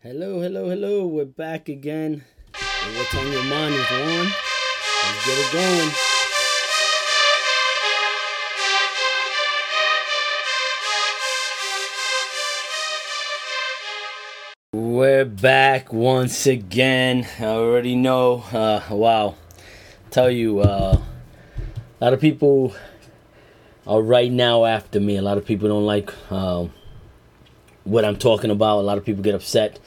Hello, hello, hello. We're back again. And what's on your mind is. Let's get it going. We're back once again. I already know. Uh, wow. Tell you, uh, a lot of people are right now after me. A lot of people don't like um, what I'm talking about. A lot of people get upset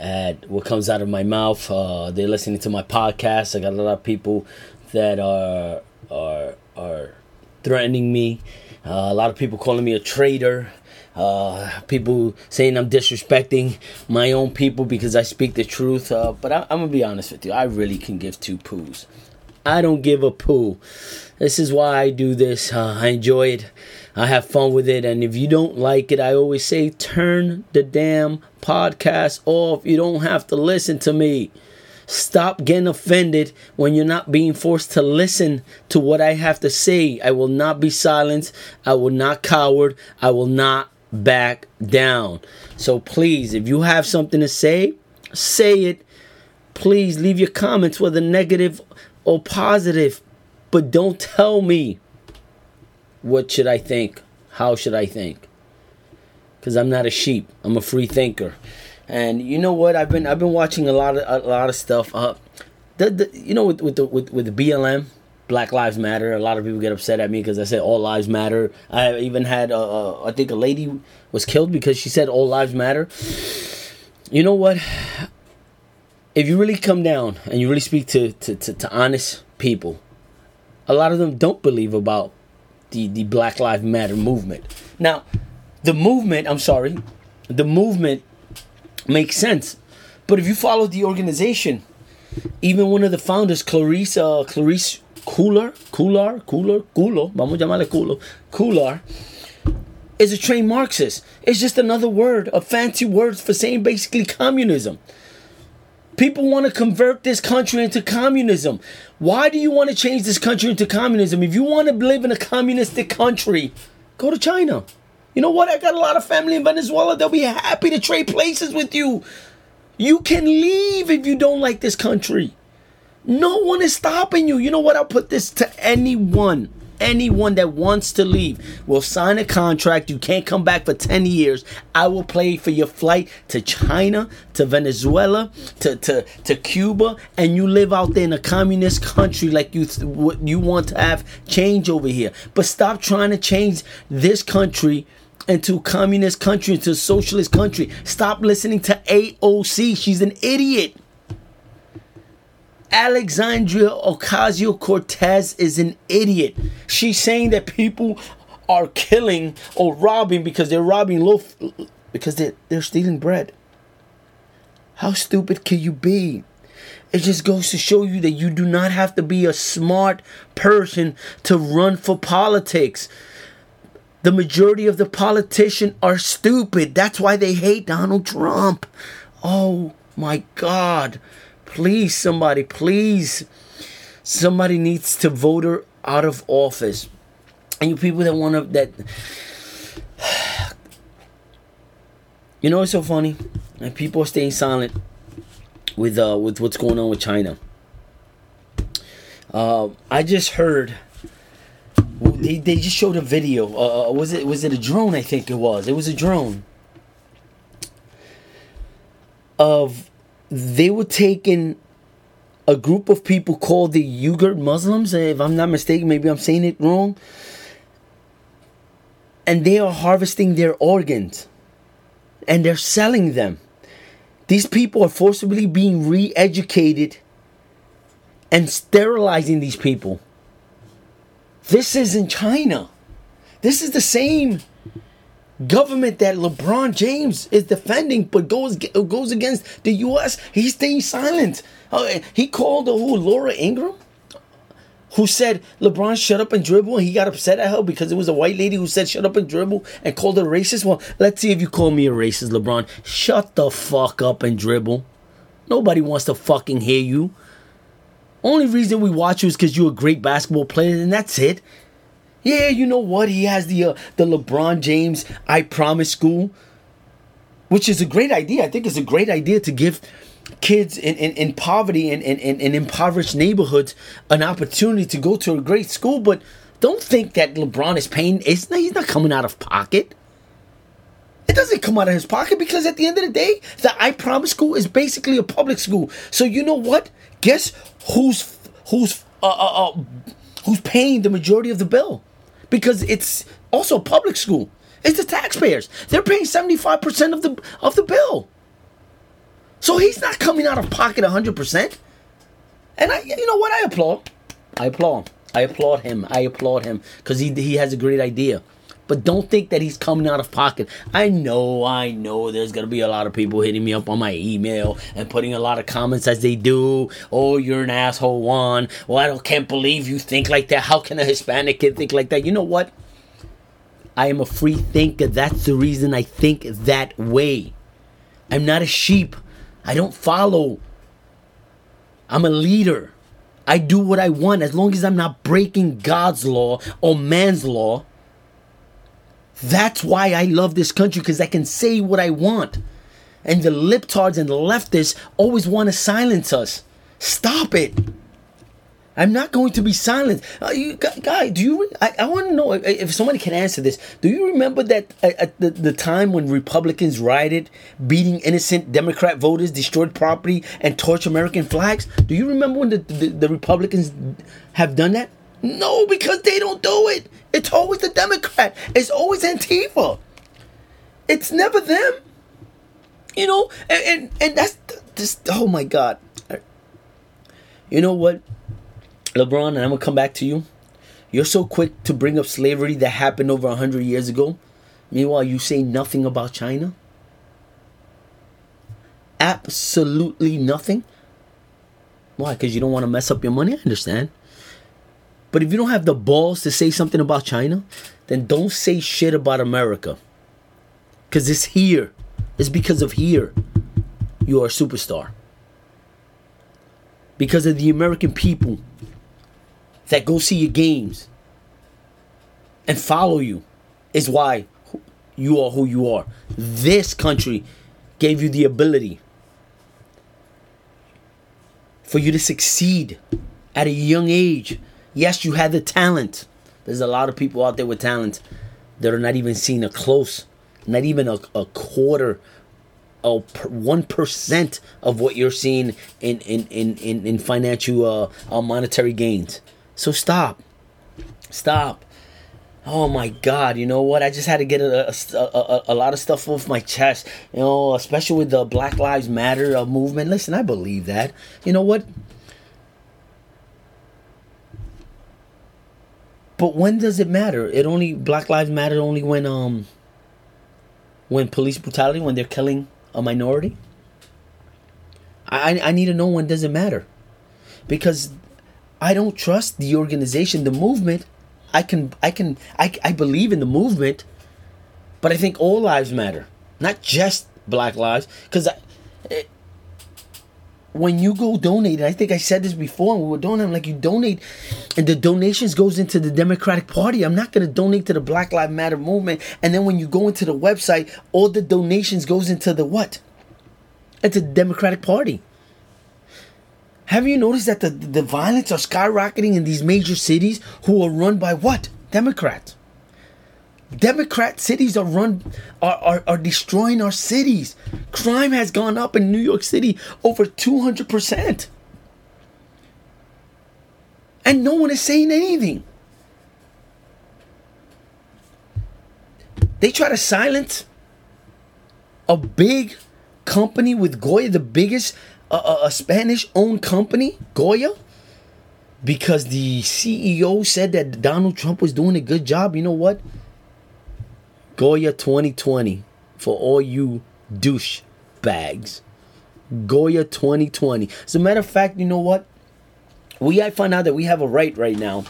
at what comes out of my mouth. Uh, they're listening to my podcast. I got a lot of people that are are are threatening me. Uh, a lot of people calling me a traitor. Uh, people saying I'm disrespecting my own people because I speak the truth. Uh, but I, I'm gonna be honest with you. I really can give two poos. I don't give a poo. This is why I do this. Uh, I enjoy it. I have fun with it. And if you don't like it, I always say turn the damn podcast off. You don't have to listen to me. Stop getting offended when you're not being forced to listen to what I have to say. I will not be silenced. I will not coward. I will not back down. So please, if you have something to say, say it. Please leave your comments, whether negative or positive, but don't tell me what should I think, how should I think, because I'm not a sheep. I'm a free thinker, and you know what? I've been I've been watching a lot of a lot of stuff. Uh, the, the you know with with the with, with the BLM. Black Lives Matter. A lot of people get upset at me because I said all lives matter. I even had, uh, uh, I think a lady was killed because she said all lives matter. You know what? If you really come down and you really speak to, to, to, to honest people, a lot of them don't believe about the, the Black Lives Matter movement. Now, the movement, I'm sorry, the movement makes sense. But if you follow the organization, even one of the founders, Clarice, uh, Clarice Cooler, Cooler, Cooler, Culo, vamos llamarle Culo, Cooler, is a trained Marxist. It's just another word, a fancy word for saying basically communism. People want to convert this country into communism. Why do you want to change this country into communism? If you want to live in a communistic country, go to China. You know what? I got a lot of family in Venezuela. They'll be happy to trade places with you. You can leave if you don't like this country. No one is stopping you. You know what? I'll put this to anyone. Anyone that wants to leave will sign a contract. You can't come back for 10 years. I will pay for your flight to China, to Venezuela, to, to, to Cuba, and you live out there in a communist country like you, you want to have change over here. But stop trying to change this country into communist country, into socialist country. Stop listening to AOC. She's an idiot. Alexandria Ocasio Cortez is an idiot. She's saying that people are killing or robbing because they're robbing loaf because they're, they're stealing bread. How stupid can you be? It just goes to show you that you do not have to be a smart person to run for politics. The majority of the politicians are stupid. That's why they hate Donald Trump. Oh my God. Please, somebody, please. Somebody needs to vote her out of office. And you people that want to, that. You know what's so funny? And people are staying silent with uh with what's going on with China. Uh, I just heard they, they just showed a video. Uh, was it was it a drone? I think it was. It was a drone of they were taking a group of people called the Uyghur Muslims. If I'm not mistaken, maybe I'm saying it wrong. And they are harvesting their organs and they're selling them. These people are forcibly being re educated and sterilizing these people. This is in China. This is the same government that LeBron James is defending, but goes goes against the U.S. He's staying silent. Uh, he called uh, who Laura Ingraham, who said LeBron shut up and dribble, and he got upset at her because it was a white lady who said shut up and dribble and called her racist. Well, let's see if you call me a racist, LeBron. Shut the fuck up and dribble. Nobody wants to fucking hear you. Only reason we watch you is because you're a great basketball player, and that's it. Yeah, you know what? He has the uh, the LeBron James I Promise School. which is a great idea. I think it's a great idea to give kids in, in, in poverty and in, in, in impoverished neighborhoods an opportunity to go to a great school. But don't think that LeBron is paying. It's not, he's not coming out of pocket. It doesn't come out of his pocket because at the end of the day, the I Promise School is basically a public school. So you know what? Guess who's who's uh, uh, uh, who's paying the majority of the bill? Because it's also public school. It's the taxpayers. They're paying seventy five percent of the of the bill. So he's not coming out of pocket hundred percent. And I, you know what? I applaud. I applaud. I applaud him. I applaud him because he he has a great idea. But don't think that he's coming out of pocket. I know, I know there's going to be a lot of people hitting me up on my email and putting a lot of comments as they do. Oh, you're an asshole, Juan. Well, I don't, can't believe you think like that. How can a Hispanic kid think like that? You know what? I am a free thinker. That's the reason I think that way. I'm not a sheep. I don't follow. I'm a leader. I do what I want as long as I'm not breaking God's law or man's law. That's why I love this country because I can say what I want. And the liptards and the leftists always want to silence us. Stop it. I'm not going to be silent. Uh, you, guy, do you? I, I want to know if, if, somebody can answer this. Do you remember that at the, the time when Republicans rioted, beating innocent Democrat voters, destroyed property, and torched American flags? Do you remember when the, the, the Republicans have done that? No, because they don't do it. It's always the Democrat. It's always Antifa. It's never them. You know, and and, and that's just oh my god. You know what, LeBron, and I'm gonna come back to you. You're so quick to bring up slavery that happened over hundred years ago. Meanwhile, you say nothing about China. Absolutely nothing. Why? Because you don't want to mess up your money. I understand. But if you don't have the balls to say something about China, then don't say shit about America. Because it's here. It's because of here you are a superstar. Because of the American people that go see your games and follow you is why you are who you are. This country gave you the ability for you to succeed at a young age Yes, you had the talent. There's a lot of people out there with talent that are not even seeing a close, not even a, a quarter, a one percent of what you're seeing in in in in, in financial uh, uh, monetary gains. So stop, stop. Oh my God! You know what? I just had to get a, a, a, a, lot of stuff off my chest. You know, especially with the Black Lives Matter uh, movement. Listen, I believe that. You know what? But when does it matter? It only Black Lives Matter only when um when police brutality when they're killing a minority. I I need to know when does it matter, because I don't trust the organization, the movement. I can I can I I believe in the movement, but I think all lives matter, not just Black lives, because when you go donate, I think I said this before, we were donating, like you donate, and the donations goes into the Democratic Party. I'm not to donate to the Black Lives Matter movement. And then when you go into the website, all the donations goes into the what? Into the Democratic Party. Have you noticed that the, the violence are skyrocketing in these major cities who are run by what? Democrats. Democrat cities are run are, are, are destroying our cities. Crime has gone up in New York City over 200%. And no one is saying anything. They try to silence a big company with Goya, the biggest uh, uh a Spanish owned company, Goya, because the CEO said that Donald Trump was doing a good job. You know what? Goya 2020 for all you douche bags. Goya 2020. As a matter of fact, you know what? We I find out that we have a right right now,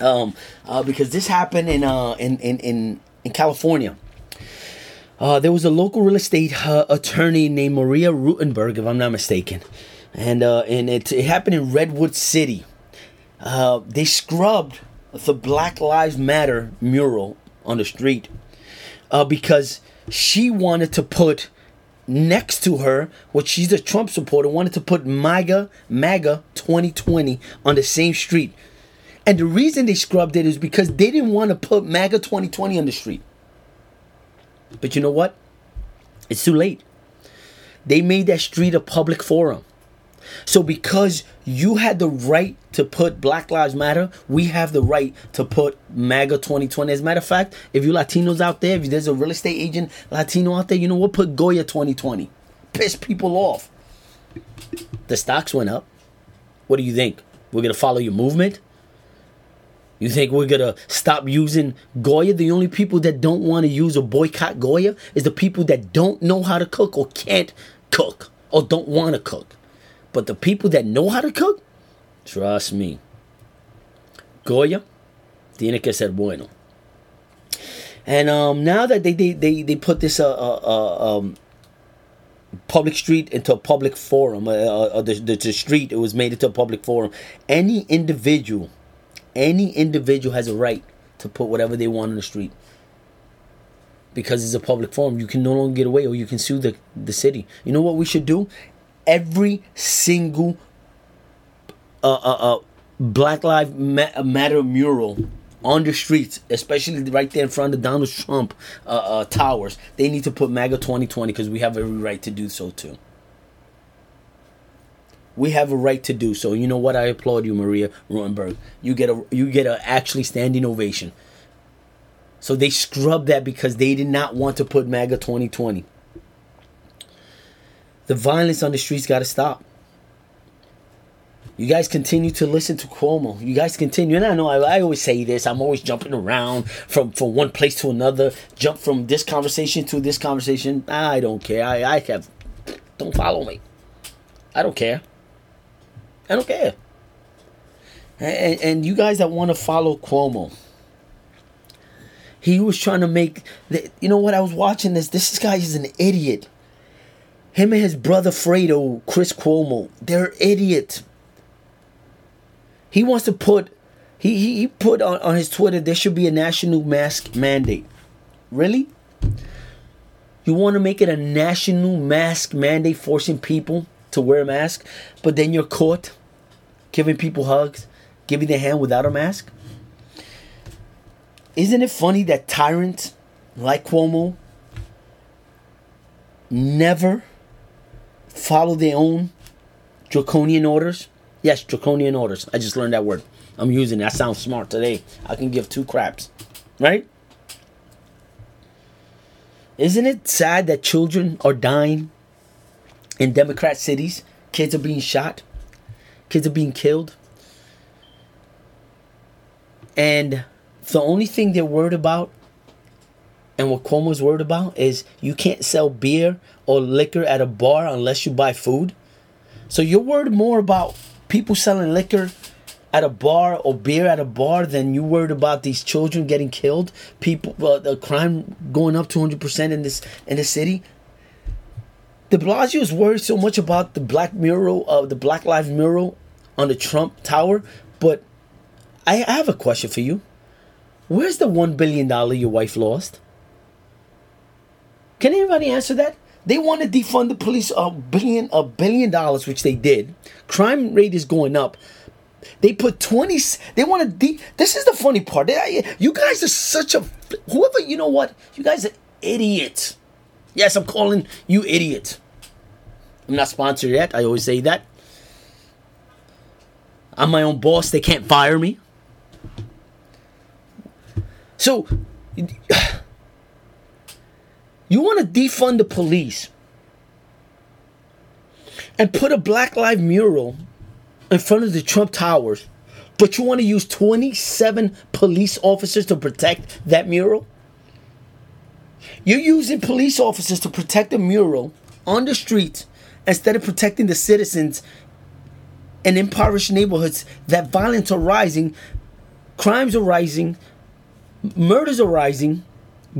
um, uh, because this happened in uh in in in, in California. Uh, there was a local real estate uh, attorney named Maria Rutenberg, if I'm not mistaken, and uh, and it, it happened in Redwood City. Uh, they scrubbed the Black Lives Matter mural on the street uh, because she wanted to put next to her, which she's a Trump supporter, wanted to put MAGA, MAGA 2020 on the same street. And the reason they scrubbed it is because they didn't want to put MAGA 2020 on the street. But you know what? It's too late. They made that street a public forum. So because you had the right to put Black Lives Matter, we have the right to put MAGA 2020. As a matter of fact, if you Latinos out there, if there's a real estate agent Latino out there, you know what? Put Goya 2020. Piss people off. The stocks went up. What do you think? We're gonna follow your movement? You think we're gonna stop using Goya? The only people that don't want to use or boycott Goya is the people that don't know how to cook or can't cook or don't want to cook. But the people that know how to cook, trust me. Goya tiene que ser bueno. And um, now that they they, they, they put this uh, uh, uh, um, public street into a public forum, uh, uh, the, the, the street it was made into a public forum. Any individual, any individual has a right to put whatever they want on the street because it's a public forum. You can no longer get away, or you can sue the the city. You know what we should do? Every single uh, uh, uh, Black Lives Matter mural on the streets, especially right there in front of Donald Trump uh, uh, towers, they need to put MAGA 2020 because we have every right to do so too. We have a right to do so. You know what? I applaud you, Maria Rutenberg. You get a you get a actually standing ovation. So they scrubbed that because they did not want to put MAGA 2020. The violence on the streets got to stop. You guys continue to listen to Cuomo. You guys continue, and I know I, I, always say this. I'm always jumping around from from one place to another. Jump from this conversation to this conversation. I don't care. I I have. Don't follow me. I don't care. I don't care. And, and you guys that want to follow Cuomo, he was trying to make. The, you know what? I was watching this. This guy is an idiot. Him and his brother Fredo, Chris Cuomo, they're idiots. He wants to put, he, he, he put on, on his Twitter, there should be a national mask mandate. Really? You want to make it a national mask mandate forcing people to wear a mask, but then you're caught giving people hugs, giving their hand without a mask? Isn't it funny that tyrants like Cuomo never follow their own draconian orders? Yes, draconian orders. I just learned that word. I'm using it. I sound smart today. I can give two craps. Right? Isn't it sad that children are dying in Democrat cities? Kids are being shot. Kids are being killed. And the only thing they're worried about and what Cuomo's worried about is you can't sell beer or liquor at a bar unless you buy food. So you're worried more about people selling liquor at a bar or beer at a bar than you worried about these children getting killed, people, uh, the crime going up 200% in this in the city. De Blasio is worried so much about the black mural, uh, the Black Lives mural on the Trump Tower, but I, I have a question for you. Where's the one billion dollar your wife lost? Can anybody answer that? They want to defund the police a billion a billion dollars, which they did. Crime rate is going up. They put 20 they want to de- this is the funny part. You guys are such a whoever you know what? You guys are idiots. Yes, I'm calling you idiot. I'm not sponsored yet. I always say that. I'm my own boss. They can't fire me. So you want to defund the police and put a Black Lives mural in front of the Trump Towers, but you want to use 27 police officers to protect that mural? You're using police officers to protect a mural on the streets instead of protecting the citizens in impoverished neighborhoods that violence are rising, crimes are rising, murders are rising,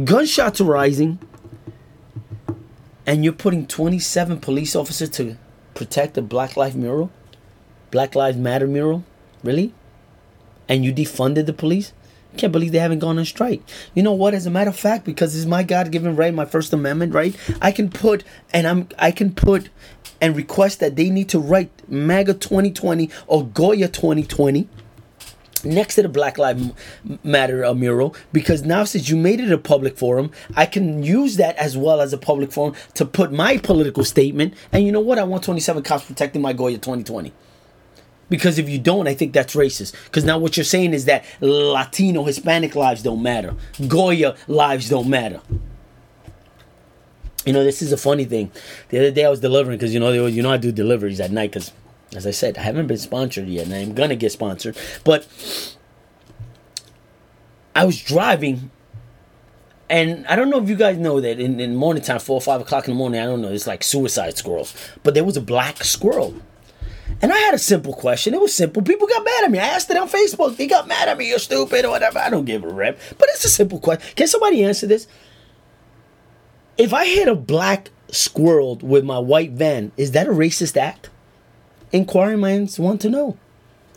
gunshots are rising and you're putting 27 police officers to protect the Black Lives mural, Black Lives Matter mural, really? And you defunded the police? Can't believe they haven't gone on strike. You know what? As a matter of fact, because it's my God-given right, my First Amendment right, I can put and I'm I can put and request that they need to write MAGA 2020 or Goya 2020 next to the Black Lives Matter uh, mural because now since you made it a public forum, I can use that as well as a public forum to put my political statement. And you know what? I want 27 cops protecting my Goya 2020. Because if you don't, I think that's racist. Because now what you're saying is that Latino, Hispanic lives don't matter. Goya lives don't matter. You know, this is a funny thing. The other day I was delivering because you know you know I do deliveries at night because, as I said, I haven't been sponsored yet, and I'm gonna get sponsored. But I was driving, and I don't know if you guys know that in, in morning time, four or five o'clock in the morning, I don't know, it's like suicide squirrels. But there was a black squirrel and I had a simple question. It was simple. People got mad at me. I asked it on Facebook. They got mad at me. You're stupid or whatever. I don't give a rip. But it's a simple question. Can somebody answer this? If I hit a black squirrel with my white van, is that a racist act? Inquiring minds want to know.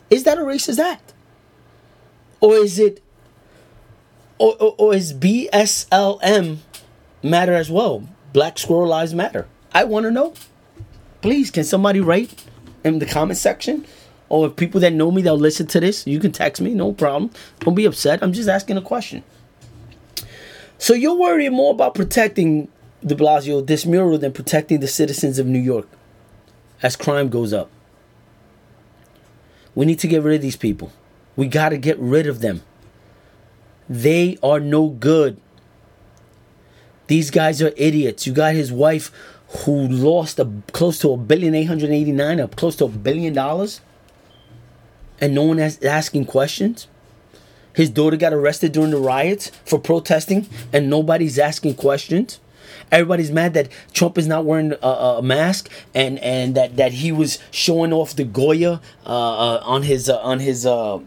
Is that a racist act? Or is it, or, or, or is BSLM matter as well? Black Squirrel Lives Matter. I want to know. Please, can somebody write in the comment section. Or if people that know me, they'll listen to this. You can text me, no problem. Don't be upset. I'm just asking a question. So you're worried more about protecting de Blasio, this mural, than protecting the citizens of New York as crime goes up. We need to get rid of these people. We got to get rid of them. They are no good. These guys are idiots. You got his wife who lost a, close to a billion eight hundred eighty nine, up close to a billion dollars, and no one is asking questions. His daughter got arrested during the riots for protesting, and nobody's asking questions. Everybody's mad that Trump is not wearing a, a mask, and, and that, that he was showing off the Goya uh, uh, on his uh, on his uh,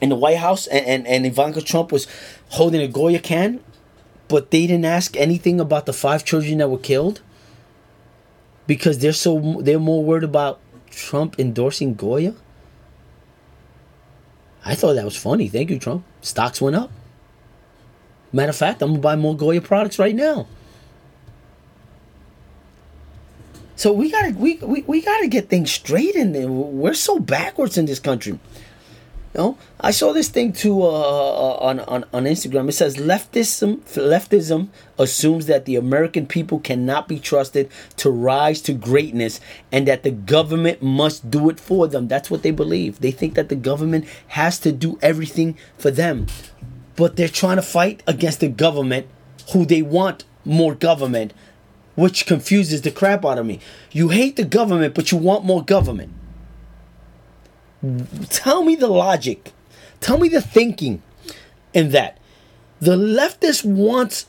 in the White House, and, and, and Ivanka Trump was holding a Goya can, but they didn't ask anything about the five children that were killed because they're so they're more worried about Trump endorsing Goya. I thought that was funny. Thank you, Trump. Stocks went up. Matter of fact, I'm gonna buy more Goya products right now. So we gotta we, we, we gotta get things straight in there. We're so backwards in this country. You know, I saw this thing too uh, uh, on, on on Instagram. It says leftism leftism assumes that the American people cannot be trusted to rise to greatness, and that the government must do it for them. That's what they believe. They think that the government has to do everything for them, but they're trying to fight against the government, who they want more government, which confuses the crap out of me. You hate the government, but you want more government. Tell me the logic. Tell me the thinking in that. The leftist wants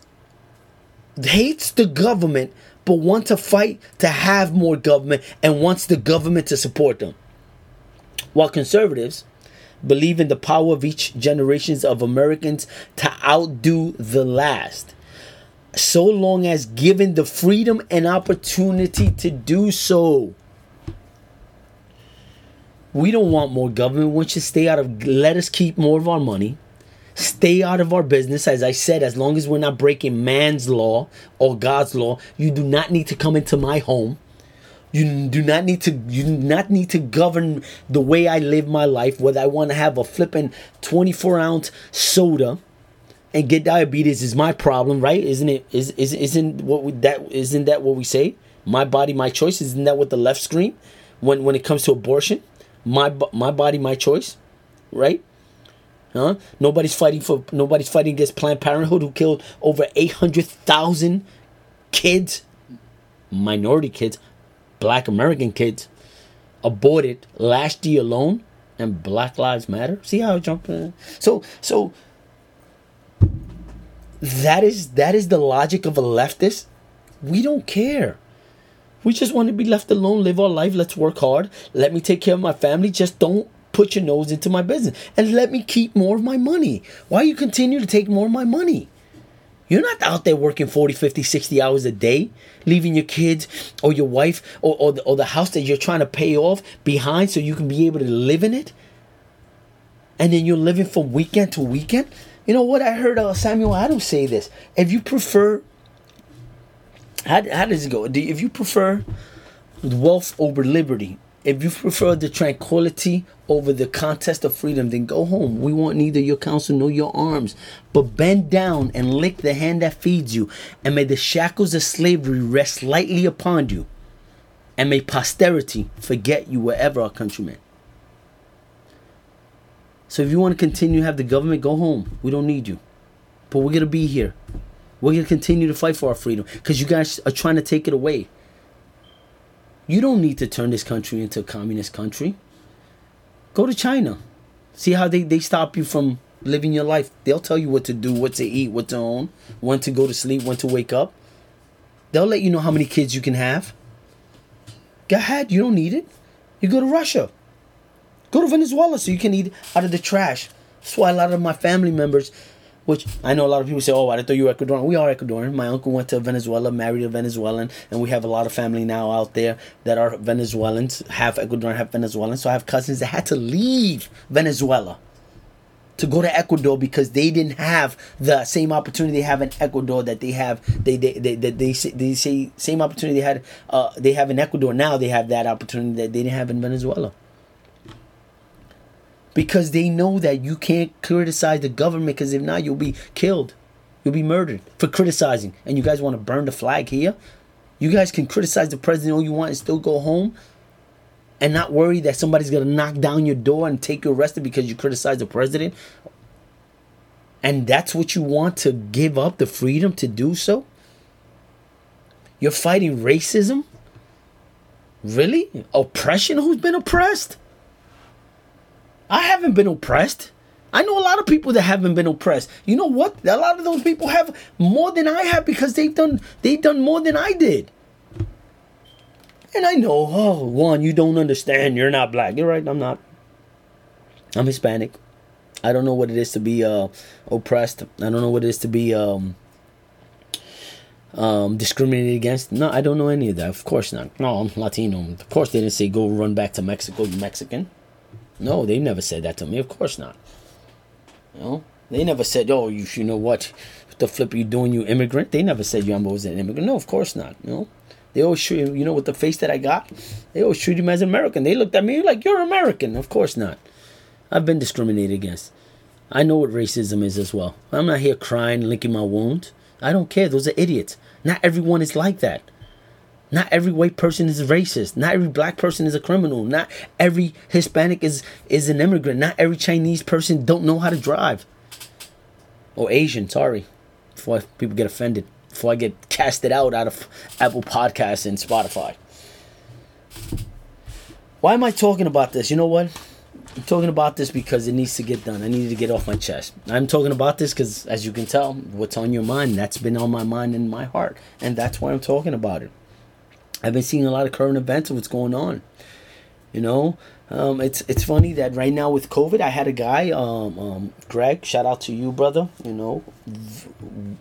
hates the government but wants to fight to have more government and wants the government to support them. While conservatives believe in the power of each generations of Americans to outdo the last so long as given the freedom and opportunity to do so. We don't want more government. We should stay out of. Let us keep more of our money. Stay out of our business. As I said, as long as we're not breaking man's law or God's law, you do not need to come into my home. You do not need to. You do not need to govern the way I live my life. Whether I want to have a flipping twenty-four ounce soda and get diabetes is my problem, right? Isn't it? Is is isn't what we, that isn't that what we say? My body, my choice. Isn't that what the left scream when when it comes to abortion? my my body, my choice, right? Huh? Nobody's fighting for nobody's fighting against Planned Parenthood, who killed over eight hundred thousand kids, minority kids, Black American kids, aborted last year alone, and Black Lives Matter. See how I jump in? So so that is that is the logic of a leftist. We don't care. We just want to be left alone, live our life. Let's work hard. Let me take care of my family. Just don't put your nose into my business and let me keep more of my money. Why you continue to take more of my money? You're not out there working 40, 50, 60 hours a day, leaving your kids or your wife or, or, the, or the house that you're trying to pay off behind so you can be able to live in it. and then you're living from weekend to weekend. You know what? I heard uh, Samuel Adams say this. If you prefer, how, how does it go? Do, if you prefer wealth over liberty, if you prefer the tranquility over the contest of freedom, then go home. We want neither your counsel nor your arms. But bend down and lick the hand that feeds you, and may the shackles of slavery rest lightly upon you, and may posterity forget you wherever our countrymen. So if you want to continue to have the government, go home. We don't need you. But we're gonna be here. We're gonna continue to fight for our freedom because you guys are trying to take it away. You don't need to turn this country into a communist country. Go to China. See how they, they stop you from living your life. They'll tell you what to do, what to eat, what to own, when to go to sleep, when to wake up. They'll let you know how many kids you can have. Go ahead, you don't need it. You go to Russia. Go to Venezuela so you can eat out of the trash. That's why a lot of my family members, which I know a lot of people say, oh, I thought you were Ecuadorian. We are Ecuadorian. My uncle went to Venezuela, married a Venezuelan, and we have a lot of family now out there that are Venezuelans, half Ecuadorian, half Venezuelan. So I have cousins that had to leave Venezuela to go to Ecuador because they didn't have the same opportunity they have in Ecuador that they have they they they, they, they, say, they say same opportunity they had uh, they have in Ecuador now they have that opportunity that they didn't have in Venezuela because they know that you can't criticize the government because if not, you'll be killed. You'll be murdered for criticizing. And you guys want to burn the flag here? You guys can criticize the president all you want and still go home and not worry that somebody's going to knock down your door and take you arrested because you criticize the president. And that's what you want to give up the freedom to do so? You're fighting racism? Really? Oppression? Who's been oppressed? I haven't been oppressed. I know a lot of people that haven't been oppressed. You know what? A lot of those people have more than I have because they've done they've done more than I did. And I know, oh, Juan, you don't understand. You're not black. You're right. I'm not. I'm Hispanic. I don't know what it is to be uh, oppressed. I don't know what it is to be um, um, discriminated against. No, I don't know any of that. Of course not. No, I'm Latino. Of course they didn't say go run back to Mexico, you Mexican. No, they never said that to me. Of course not. You know, they never said, "Oh, you, you know what? What the flip are you doing, you immigrant?" They never said Yumbo was an immigrant. No, of course not. You know, they always treat you, you know, with the face that I got, they always treat him as American. They looked at me like you're American. Of course not. I've been discriminated against. I know what racism is as well. I'm not here crying, licking my wound. I don't care. Those are idiots. Not everyone is like that. Not every white person is racist. Not every black person is a criminal. Not every Hispanic is is an immigrant. Not every Chinese person don't know how to drive. Or Asian, sorry. Before people get offended. Before I get casted out out of Apple Podcasts and Spotify. Why am I talking about this? You know what? I'm talking about this because it needs to get done. I need to get off my chest. I'm talking about this because, as you can tell, what's on your mind, that's been on my mind and my heart. And that's why I'm talking about it. I've been seeing a lot of current events of what's going on. You know, um, it's it's funny that right now with COVID, I had a guy, um, um, Greg. Shout out to you, brother. You know, v-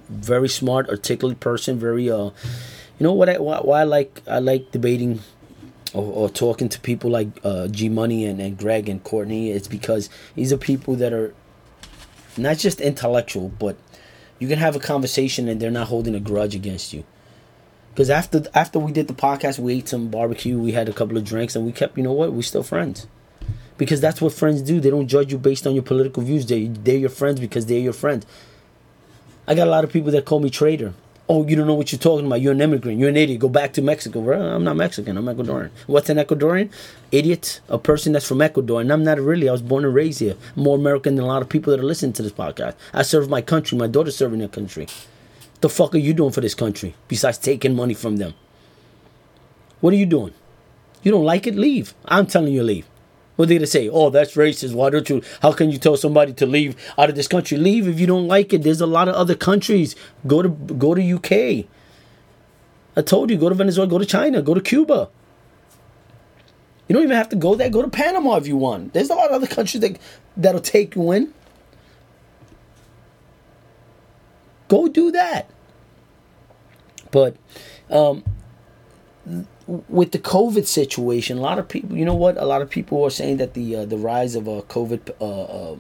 very smart, articulate person. Very, uh, you know what? I why, why I like I like debating or, or talking to people like uh, G Money and, and Greg and Courtney. It's because these are people that are not just intellectual, but you can have a conversation and they're not holding a grudge against you. Because after after we did the podcast, we ate some barbecue, we had a couple of drinks, and we kept, you know what, we're still friends. Because that's what friends do. They don't judge you based on your political views. They they're your friends because they're your friends. I got a lot of people that call me traitor. Oh, you don't know what you're talking about. You're an immigrant. You're an idiot. Go back to Mexico. Well, I'm not Mexican. I'm Ecuadorian. What's an Ecuadorian? Idiot. A person that's from Ecuador. And I'm not really. I was born and raised here. more American than a lot of people that are listening to this podcast. I serve my country. My daughter's serving their country. The fuck are you doing for this country besides taking money from them? What are you doing? You don't like it? Leave. I'm telling you, leave. What are they gonna say? Oh, that's racist. Why don't you? How can you tell somebody to leave out of this country? Leave if you don't like it. There's a lot of other countries. Go to go to UK. I told you, go to Venezuela, go to China, go to Cuba. You don't even have to go there. Go to Panama if you want. There's a lot of other countries that that'll take you in. Go do that. But um, with the COVID situation, a lot of people, you know what? A lot of people are saying that the uh, the rise of uh, COVID uh, uh,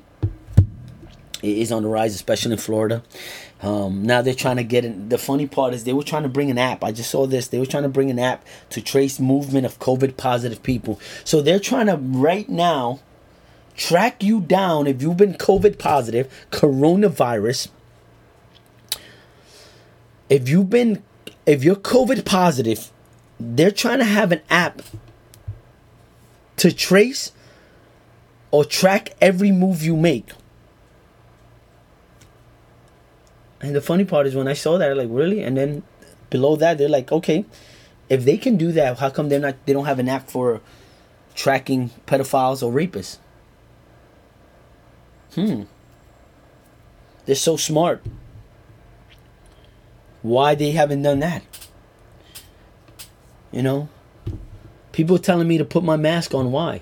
is on the rise, especially in Florida. Um, now they're trying to get in. The funny part is they were trying to bring an app. I just saw this. They were trying to bring an app to trace movement of COVID positive people. So they're trying to right now track you down if you've been COVID positive, coronavirus. If you've been, if you're COVID positive, they're trying to have an app to trace or track every move you make. And the funny part is when I saw that, like, really? And then below that, they're like, okay, if they can do that, how come they're not? They don't have an app for tracking pedophiles or rapists? Hmm. They're so smart. Why they haven't done that? You know, people telling me to put my mask on. Why?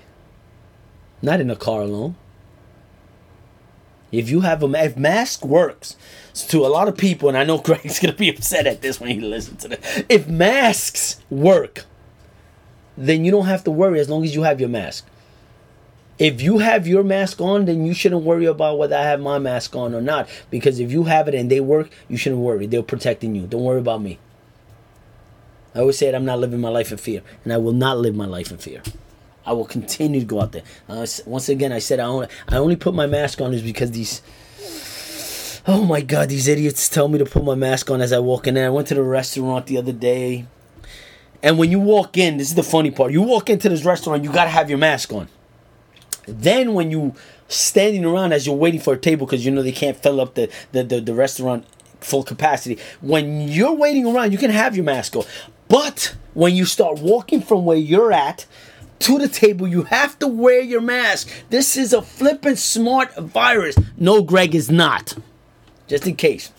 Not in a car alone. If you have a if mask works to a lot of people, and I know Greg's gonna be upset at this when he listens to this. If masks work, then you don't have to worry as long as you have your mask. If you have your mask on, then you shouldn't worry about whether I have my mask on or not. Because if you have it and they work, you shouldn't worry. They're protecting you. Don't worry about me. I always say I'm not living my life in fear, and I will not live my life in fear. I will continue to go out there. Uh, once again, I said I only, I only put my mask on is because these. Oh my God, these idiots tell me to put my mask on as I walk in there. I went to the restaurant the other day. And when you walk in, this is the funny part. You walk into this restaurant, you gotta have your mask on. Then when you standing around as you're waiting for a table because you know they can't fill up the, the, the, the restaurant full capacity. When you're waiting around, you can have your mask on. But when you start walking from where you're at to the table, you have to wear your mask. This is a flippin' smart virus. No, Greg is not. Just in case.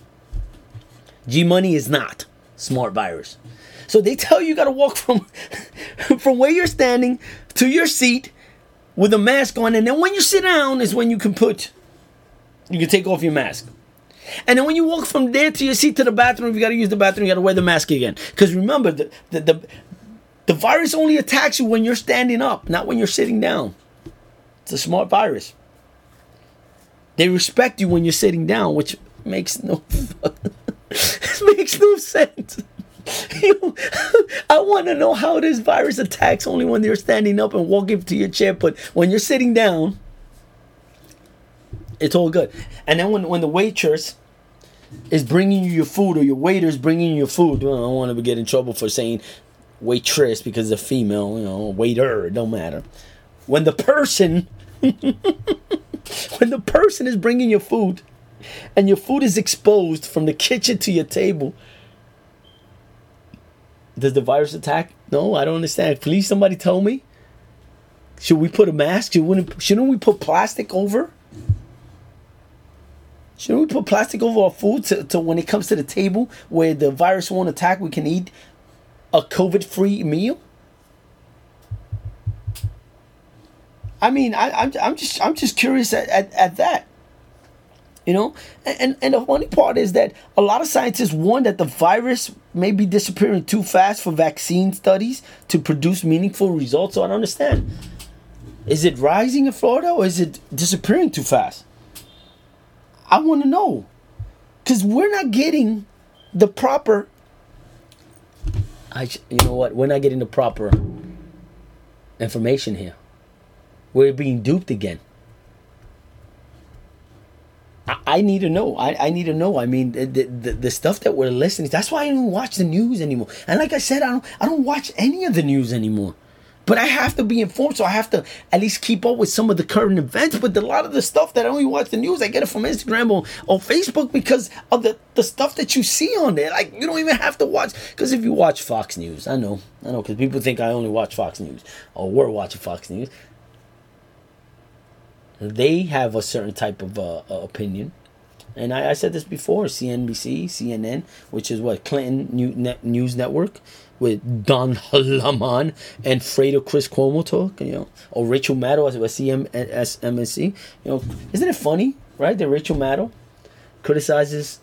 G Money is not smart virus. So they tell you, you gotta walk from from where you're standing to your seat with a mask on, and then when you sit down is when you can put you can take off your mask. And then when you walk from there to your seat to the bathroom, you got to use the bathroom, you got to wear the mask again. Because remember, the, the, the, the virus only attacks you when you're standing up, not when you're sitting down. It's a smart virus. They respect you when you're sitting down, which makes no makes no sense. I want to know how this virus attacks only when you're standing up and walking to your chair, but when you're sitting down, it's all good. And then when when the waitress is bringing you your food or your waiter is bringing you your food, well, I don't want to get in trouble for saying waitress because it's a female, you know, waiter, it don't matter. When the person when the person is bringing your food and your food is exposed from the kitchen to your table, does the virus attack? No, I don't understand. Please, somebody tell me. Should we put a mask? Shouldn't, shouldn't we put plastic over? Shouldn't we put plastic over our food to, to when it comes to the table where the virus won't attack, we can eat a COVID free meal? I mean, I, I'm, I'm just I'm just curious at, at, at that. You know, and and the funny part is that a lot of scientists warn that the virus may be disappearing too fast for vaccine studies to produce meaningful results. So I don't understand. Is it rising in Florida or is it disappearing too fast? I want to know. Because we're not getting the proper. I, you know what? We're not getting the proper information here. We're being duped again. I, need to know. I, I need to know. I mean, the, the the stuff that we're listening. That's why I don't watch the news anymore. And like I said, I don't I don't watch any of the news anymore. But I have to be informed, so I have to at least keep up with some of the current events. But a lot of the stuff that I only watch the news, I get it from Instagram or, or Facebook because of the, the stuff that you see on there. Like, you don't even have to watch. Because if you watch Fox News, I know, I know, because people think I only watch Fox News or we're watching Fox News. They have a certain type of uh, uh opinion. And I, I, said this before CNBC, CNN, which is what Clinton News Network with Don Lemon and Fredo Chris Cuomo talk, you know, or Rachel Maddow as CMSNBC. You know, isn't it funny, right? That Rachel Maddow criticizes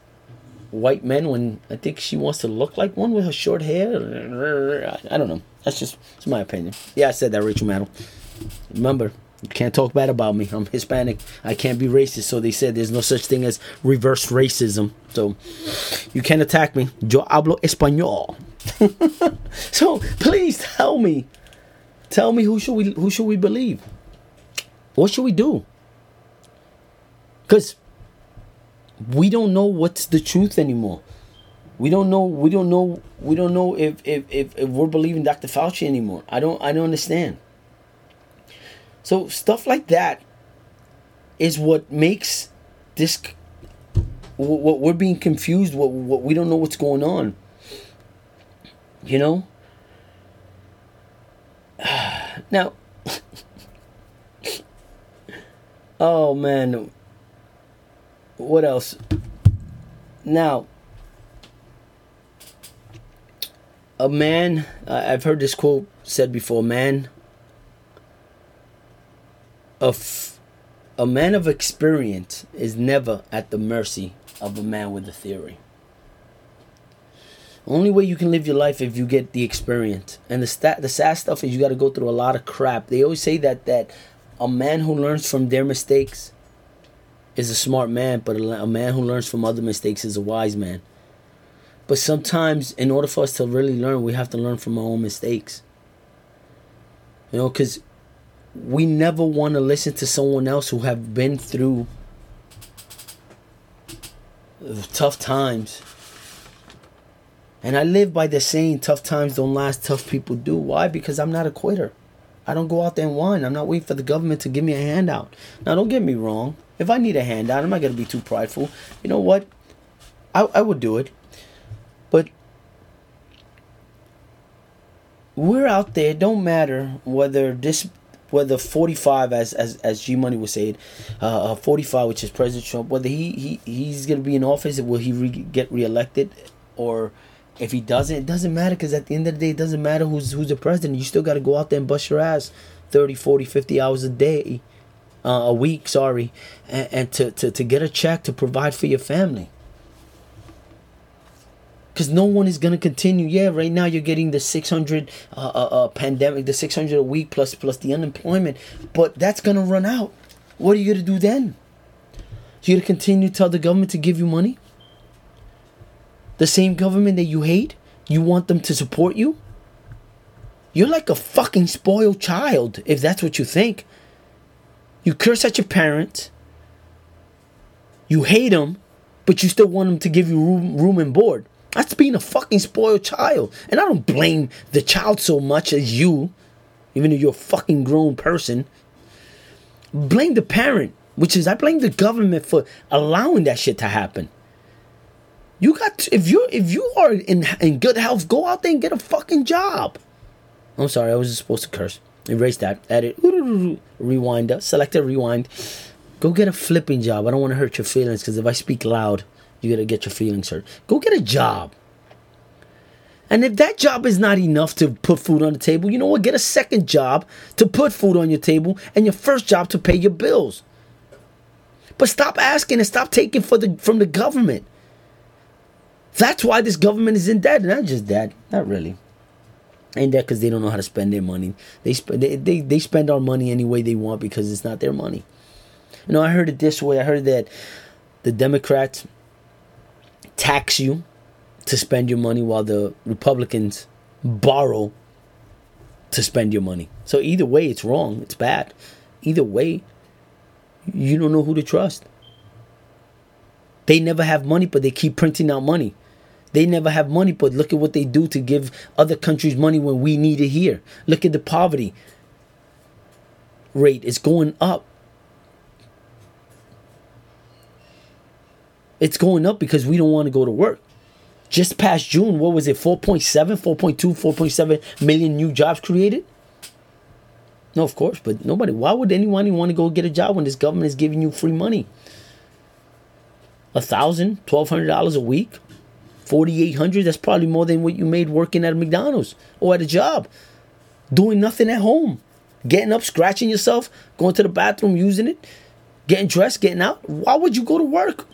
white men when I think she wants to look like one with her short hair. I don't know. That's just it's my opinion. Yeah, I said that, Rachel Maddow. Remember, you can't talk bad about me. I'm Hispanic. I can't be racist. So they said there's no such thing as reverse racism. So you can't attack me. Yo hablo español. so please tell me, tell me who should we who should we believe? What should we do? Because we don't know what's the truth anymore. We don't know. We don't know. We don't know if if, if, if we're believing Dr. Fauci anymore. I don't. I don't understand. So stuff like that is what makes this. What we're being confused. What what we don't know what's going on. You know. Now. oh man what else? Now, a man, I've heard this quote said before, man of a man of experience is never at the mercy of a man with a theory. Only way you can live your life if you get the experience. And the stat, the sad stuff is you got to go through a lot of crap. They always say that that a man who learns from their mistakes is a smart man, but a, man who learns from other mistakes is a wise man. But sometimes, in order for us to really learn, we have to learn from our own mistakes. You know, because we never want to listen to someone else who have been through tough times. And I live by the saying, tough times don't last, tough people do. Why? Because I'm not a quitter. I don't go out there and whine. I'm not waiting for the government to give me a handout. Now, don't get me wrong. If I need a handout, I'm not going to be too prideful. You know what? I, I would do it. But we're out there. Don't matter whether this, whether 45, as as as G Money was saying, uh, uh 45, which is President Trump, whether he, he he's to be in office, will he re- get reelected, or if he doesn't, it doesn't matter because at the end of the day, it doesn't matter who's who's the president. You still got to go out there and bust your ass 30, 40, 50 hours a day uh, a week, sorry, and, and to, to, to get a check to provide for your family. Because no one is going to continue. Yeah, right now you're getting the 600 uh, uh, uh, pandemic, the 600 a week plus plus the unemployment, but that's going to run out. What are you to do then? You to continue to tell the government to give you money? The same government that you hate? You want them to support you? You're like a fucking spoiled child if that's what you think. You curse at your parents. You hate them, but you still want them to give you room, room and board. That's being a fucking spoiled child. And I don't blame the child so much as you, even though you're a fucking grown person. Blame the parent, which is I blame the government for allowing that shit to happen. You got to, if you if you are in in good health, go out there and get a fucking job. I'm sorry, I wasn't supposed to curse. Erase that. Edit. Rewind. Select a rewind. Go get a flipping job. I don't want to hurt your feelings because if I speak loud, you gotta get your feelings hurt. Go get a job. And if that job is not enough to put food on the table, you know what? Get a second job to put food on your table and your first job to pay your bills. But stop asking and stop taking for the from the government. That's why this government is in debt. Not just debt. Not really. And that because they don't know how to spend their money. They, spend they, they, they spend our money any way they want because it's not their money. You know, I heard it this way. I heard that the Democrats tax you to spend your money while the Republicans borrow to spend your money. So either way, it's wrong. It's bad. Either way, you don't know who to trust. They never have money, but they keep printing out money. They never have money, but look at what they do to give other countries money when we need it here. Look at the poverty rate, it's going up. It's going up because we don't want to go to work. Just past June, what was it? 4.7, 4.2, 4.7 million new jobs created? No, of course, but nobody. Why would anyone want to go get a job when this government is giving you free money? A thousand, twelve hundred dollars a week 4800 that's probably more than what you made working at a McDonald's or at a job doing nothing at home getting up scratching yourself going to the bathroom using it getting dressed getting out why would you go to work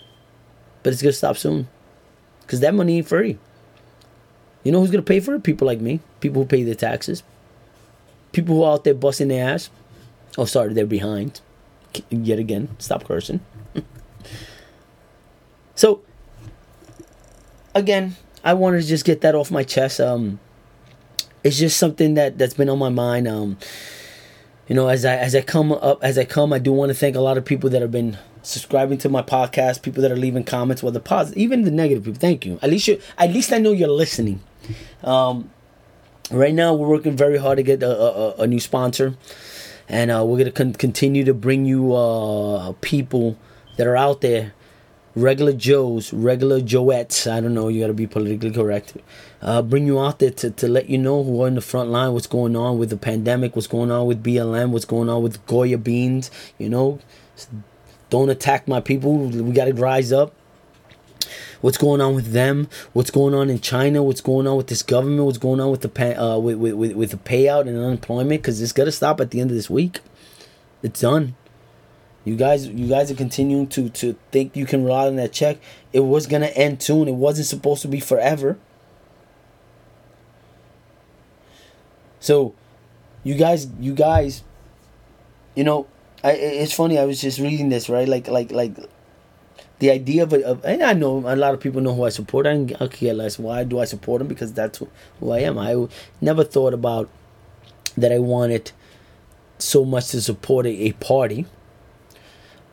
but it's to stop soon Because that money ain't free. You know who's gonna pay for it? People like me. People who pay their taxes. People who are out there busting their ass. Oh, sorry, their behind. Yet again, stop cursing. so, again, I wanted to just get that off my chest. Um, it's just something that that's been on my mind. Um, you know, as I as I come up as I come, I do want to thank a lot of people that have been subscribing to my podcast, people that are leaving comments, whether positive, even the negative people. Thank you. At least you, at least I know you're listening. Um, right now, we're working very hard to get a, a, a new sponsor, and uh, we're gonna con- continue to bring you uh, people that are out there regular Joes, regular Joettes, I don't know, you gotta be politically correct. Uh, bring you out there to, to let you know who are in the front line, what's going on with the pandemic, what's going on with BLM, what's going on with Goya beans, you know. Don't attack my people. We gotta rise up. What's going on with them? What's going on in China? What's going on with this government? What's going on with the pay, uh, with, with, with the payout and unemployment? Because it's gotta stop at the end of this week. It's done. You guys, you guys are continuing to to think you can rely on that check. It was gonna end soon. It wasn't supposed to be forever. So, you guys, you guys, you know, I, it's funny. I was just reading this right, like like like the idea of, of and I know a lot of people know who I support. I can care less. Why do I support them? Because that's who, who I am. I never thought about that. I wanted so much to support a, a party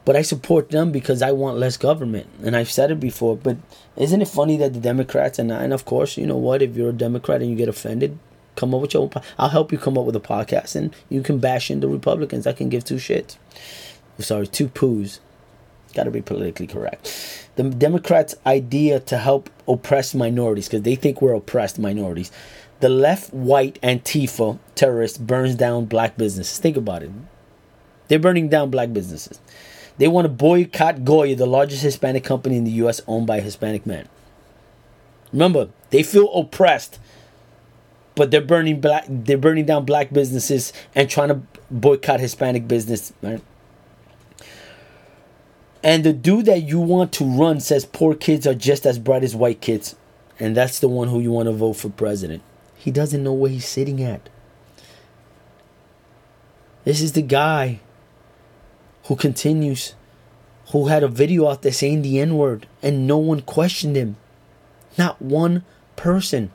but I support them because I want less government. And I've said it before, but isn't it funny that the Democrats and and of course, you know what, if you're a Democrat and you get offended, come up with your own I'll help you come up with a podcast and you can bash in the Republicans. I can give two shits. Sorry, two poos. Got to be politically correct. The Democrats' idea to help oppressed minorities because they think we're oppressed minorities. The left, white Antifa terrorist burns down black businesses. Think about it. They're burning down black businesses. They want to boycott Goya, the largest Hispanic company in the U.S. owned by Hispanic man. Remember, they feel oppressed, but they're burning black. They're burning down black businesses and trying to boycott Hispanic business. Right? And the dude that you want to run says poor kids are just as bright as white kids, and that's the one who you want to vote for president. He doesn't know where he's sitting at. This is the guy who continues, who had a video out there saying the N word and no one questioned him. Not one person.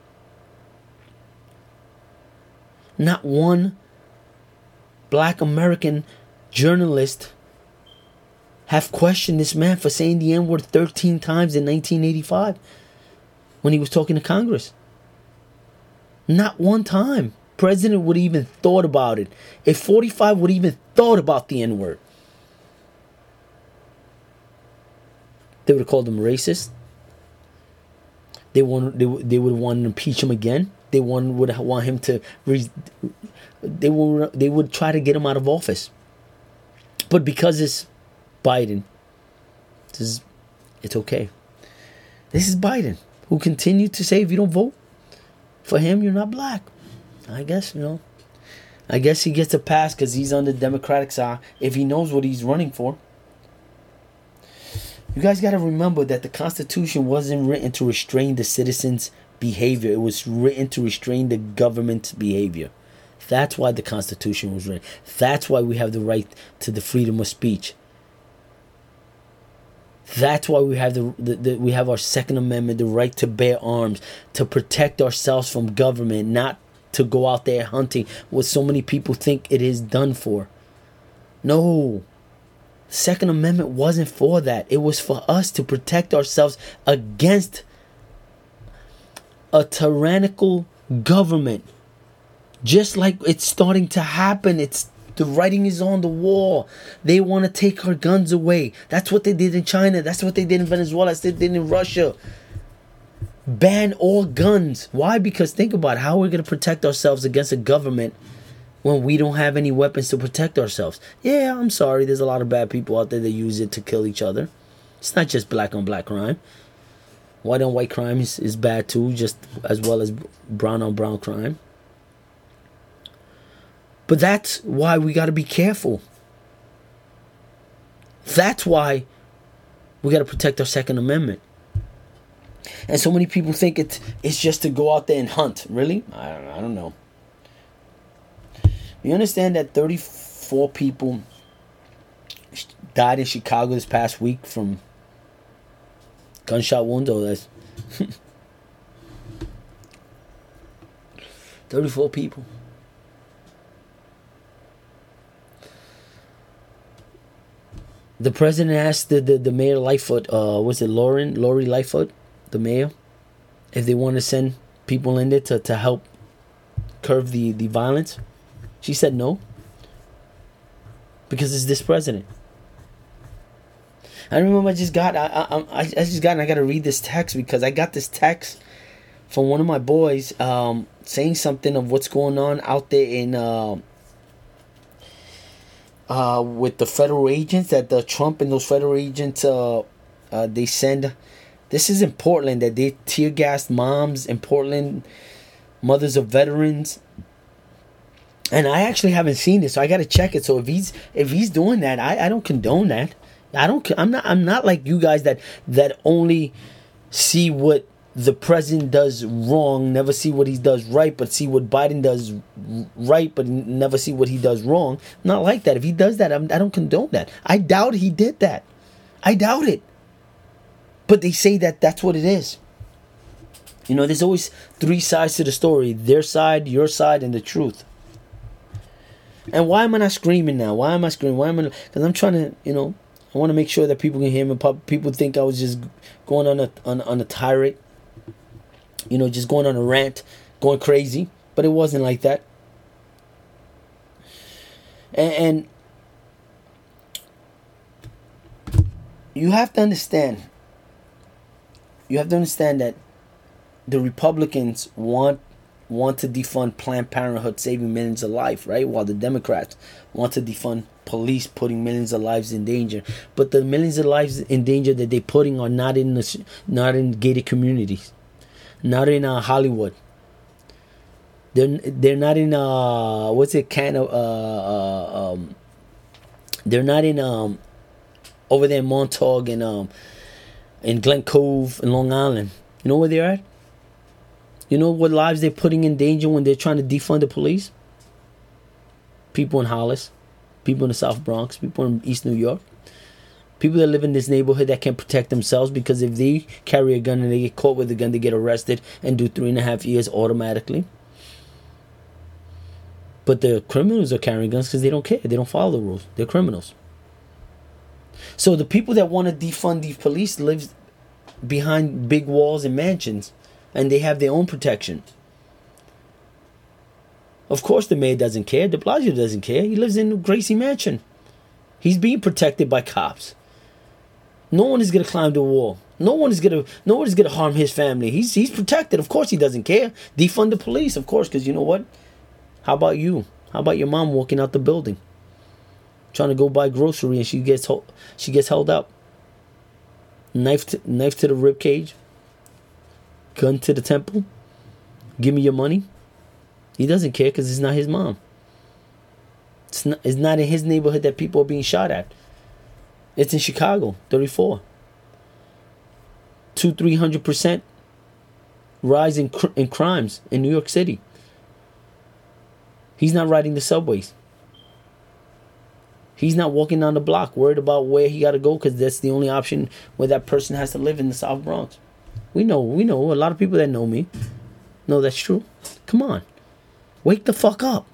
Not one black American journalist have questioned this man for saying the N word 13 times in 1985 when he was talking to Congress. Not one time. President would even thought about it. If 45 would even thought about the N word. They would have called him racist. They want they, they would want to impeach him again. They want would want him to re, they will they would try to get him out of office. But because it's Biden, this is it's okay. This is Biden who continued to say if you don't vote for him, you're not black. I guess you know. I guess he gets a pass because he's on the Democratic side if he knows what he's running for. You guys got to remember that the Constitution wasn't written to restrain the citizens' behavior, it was written to restrain the government's behavior. That's why the Constitution was written. That's why we have the right to the freedom of speech. That's why we have the, the, the, we have our Second Amendment, the right to bear arms, to protect ourselves from government, not to go out there hunting what so many people think it is done for. No, Second Amendment wasn't for that. It was for us to protect ourselves against a tyrannical government. Just like it's starting to happen. It's the writing is on the wall. They want to take our guns away. That's what they did in China. That's what they did in Venezuela. That's what they did in Russia. Ban all guns. Why? Because think about it. how we're going to protect ourselves against a government when we don't have any weapons to protect ourselves. Yeah, I'm sorry, there's a lot of bad people out there that use it to kill each other. It's not just black on black crime. White on white crime is, is bad too, just as well as brown on brown crime. But that's why we got to be careful. That's why we got to protect our Second Amendment. And so many people think it, it's just to go out there and hunt. Really? I don't, I don't know. You understand that 34 people died in Chicago this past week from gunshot wound Oh, that's 34 people. The president asked the, the, the mayor Lightfoot, uh, was it Lauren, Lori Lightfoot, the mayor, if they want to send people in there to, to help curb the, the violence. She said no. Because it's this president. I remember I just got I, I, I just got and I got to read this text because I got this text from one of my boys um, saying something of what's going on out there in uh, uh, with the federal agents that the Trump and those federal agents uh, uh, they send. This is in Portland that they tear gassed moms in Portland, mothers of veterans. And I actually haven't seen this, so I got to check it. So if he's if he's doing that, I, I don't condone that. I don't. I'm not. I'm not like you guys that that only see what the president does wrong, never see what he does right, but see what Biden does right, but never see what he does wrong. not like that. If he does that, I'm, I do not condone that. I doubt he did that. I doubt it. But they say that that's what it is. You know, there's always three sides to the story their side, your side, and the truth. And why am I not screaming now? Why am I screaming? Why am I? Because I'm trying to, you know, I want to make sure that people can hear me. People think I was just going on a on, on a tirade you know, just going on a rant, going crazy, but it wasn't like that. And, and you have to understand, you have to understand that the Republicans want want to defund Planned Parenthood saving millions of lives, right? While the Democrats want to defund police putting millions of lives in danger. But the millions of lives in danger that they're putting are not in the not in gated communities not in uh, Hollywood. They're they're not in uh what's it kind of uh, uh um they're not in um over there in Montauk and um in Glen Cove in Long Island. You know where they're at? You know what lives they're putting in danger when they're trying to defund the police? People in Hollis, people in the South Bronx, people in East New York people that live in this neighborhood that can't protect themselves because if they carry a gun and they get caught with a gun, they get arrested and do three and a half years automatically. But the criminals are carrying guns because they don't care. They don't follow the rules. They're criminals. So the people that want to defund the police live behind big walls and mansions, and they have their own protection. Of course, the mayor doesn't care. De Blasio doesn't care. He lives in Gracie Mansion. He's being protected by cops. No one is gonna climb the wall. No one is gonna no one is gonna harm his family. He's he's protected. Of course he doesn't care. Defund the police, of course, because you know what? How about you? How about your mom walking out the building? Trying to go buy grocery and she gets she gets held up. Knife to, knife to the rib cage. Gun to the temple. Give me your money. He doesn't care because it's not his mom. It's not, it's not in his neighborhood that people are being shot at. It's in Chicago, 34. Two, three hundred percent rise in, cr- in crimes in New York City. He's not riding the subways. He's not walking down the block worried about where he got to go because that's the only option where that person has to live in the South Bronx. We know, we know. A lot of people that know me know that's true. Come on. Wake the fuck up.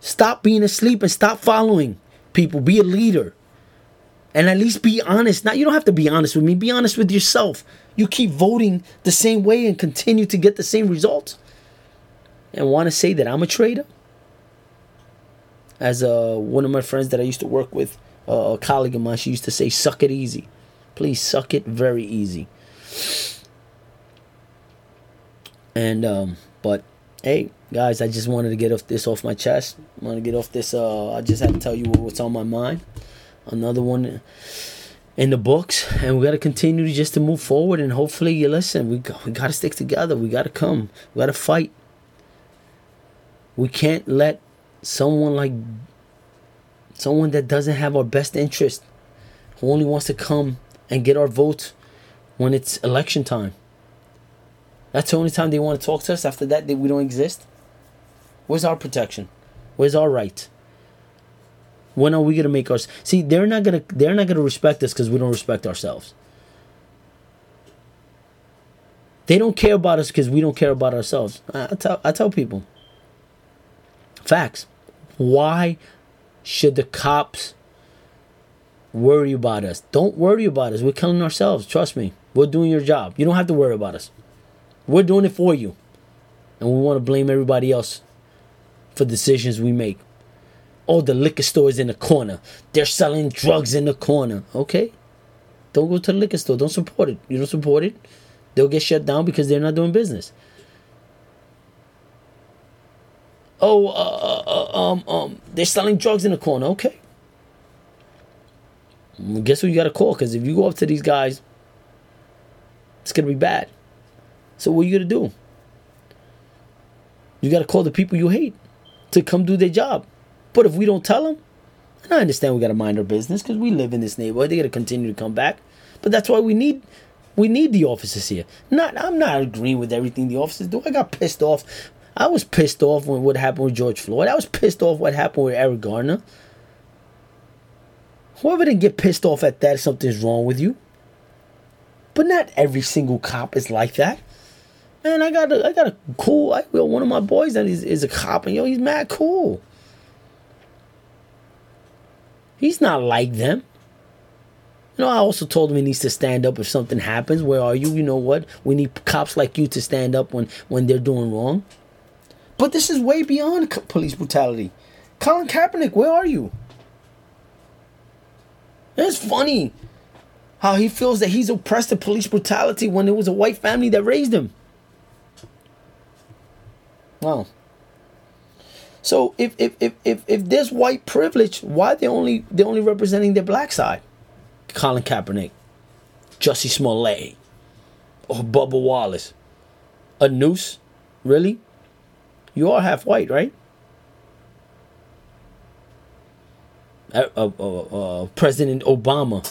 Stop being asleep and stop following people. Be a leader and at least be honest. Now you don't have to be honest with me. Be honest with yourself. You keep voting the same way and continue to get the same results, and want to say that I'm a traitor. As uh, one of my friends that I used to work with, uh, a colleague of mine, she used to say, "Suck it easy." Please suck it very easy. And um, but hey, guys, I just wanted to get off this off my chest. I want to get off this. Uh, I just had to tell you what's on my mind. Another one in the books. And we got to continue just to move forward. And hopefully you listen we got, we got to stick together. We got to come. We got to fight. We can't let someone like someone that doesn't have our best interest who only wants to come and get our votes when it's election time. That's the only time they want to talk to us. After that, they, we don't exist. Where's our protection? Where's our right? When are we gonna make ours? See, they're not gonna they're not gonna respect us because we don't respect ourselves. They don't care about us because we don't care about ourselves. I, I tell I tell people. Facts. Why should the cops worry about us? Don't worry about us. We're killing ourselves. Trust me. We're doing your job. You don't have to worry about us. We're doing it for you. And we want to blame everybody else for decisions we make. Oh, the liquor store is in the corner. They're selling drugs in the corner. Okay. Don't go to the liquor store. Don't support it. You don't support it, they'll get shut down because they're not doing business. Oh, uh, uh, um, um, they're selling drugs in the corner. Okay. Guess who you got to call? Because if you go up to these guys, it's going to be bad. So what are you going to do? You got to call the people you hate to come do their job. But if we don't tell them, and I understand we got to mind our business because we live in this neighborhood. They got to continue to come back. But that's why we need we need the officers here. Not I'm not agreeing with everything the officers do. I got pissed off. I was pissed off when what happened with George Floyd. I was pissed off what happened with Eric Garner. Whoever didn't get pissed off at that, something's wrong with you. But not every single cop is like that. Man, I got a, I got a cool. I, one of my boys that is, is a cop, and yo, he's mad cool. He's not like them. You know, I also told him he needs to stand up if something happens. Where are you? You know what? We need cops like you to stand up when when they're doing wrong. But this is way beyond police brutality. Colin Kaepernick, where are you? It's funny how he feels that he's oppressed to police brutality when it was a white family that raised him. Wow. So if if if if, if there's white privilege, why they only they only representing their black side? Colin Kaepernick, Jussie Smollett, or Bubba Wallace. A noose? Really? You are half white, right? Uh, uh, uh, uh, President Obama.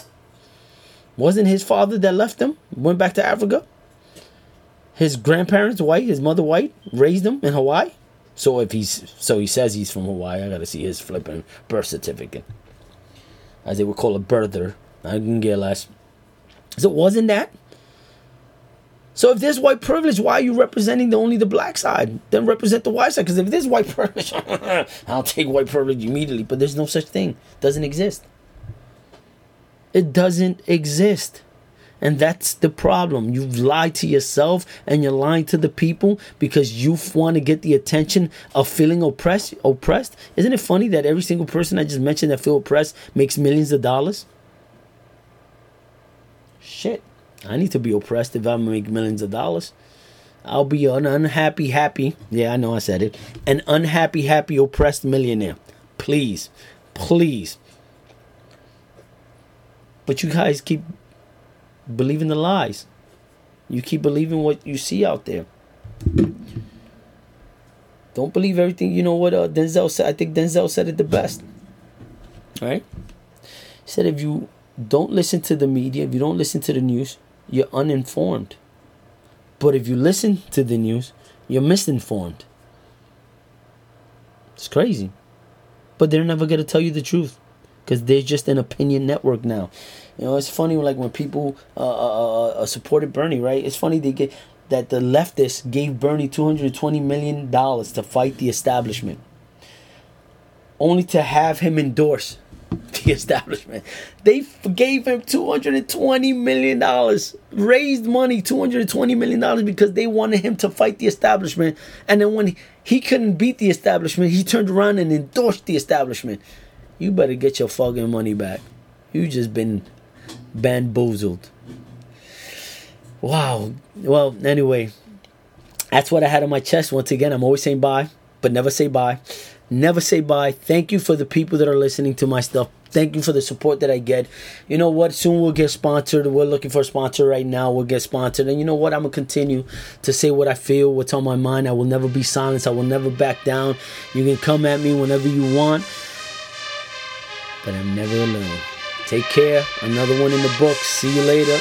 Wasn't his father that left him? Went back to Africa? His grandparents white, his mother white, raised him in Hawaii? So if he's so he says he's from Hawaii, I gotta see his flipping birth certificate. As they would call a birther. I can get less. So it wasn't that. So if there's white privilege, why are you representing the only the black side? Then represent the white side. Because if there's white privilege, I'll take white privilege immediately. But there's no such thing. It doesn't exist. It doesn't exist. And that's the problem. You've lied to yourself and you're lying to the people because you want to get the attention of feeling oppressed. Oppressed. Isn't it funny that every single person I just mentioned that feel oppressed makes millions of dollars? Shit. I need to be oppressed if I'm gonna make millions of dollars. I'll be an unhappy, happy. Yeah, I know I said it. An unhappy, happy, oppressed millionaire. Please, please. But you guys keep believing the lies. You keep believing what you see out there. Don't believe everything. You know what uh, Denzel said? I think Denzel said it the best. Right? He said if you don't listen to the media, if you don't listen to the news, you're uninformed. But if you listen to the news, you're misinformed. It's crazy. But they're never going to tell you the truth because they're just an opinion network now. You know, it's funny like when people uh, uh, uh, uh, supported Bernie, right? It's funny they get that the leftists gave Bernie two hundred twenty million dollars to fight the establishment, only to have him endorse the establishment. They gave him two hundred and twenty million dollars, raised money two hundred and twenty million dollars because they wanted him to fight the establishment. And then when he couldn't beat the establishment, he turned around and endorsed the establishment. You better get your fucking money back. You just been bamboozled. Wow. Well, anyway, that's what I had on my chest. Once again, I'm always saying bye, but never say bye. Never say bye. Thank you for the people that are listening to my stuff. Thank you for the support that I get. You know what? Soon we'll get sponsored. We're looking for a sponsor right now. We'll get sponsored. And you know what? I'm going to continue to say what I feel, what's on my mind. I will never be silenced. I will never back down. You can come at me whenever you want, but I'm never alone. Take care. Another one in the book. See you later.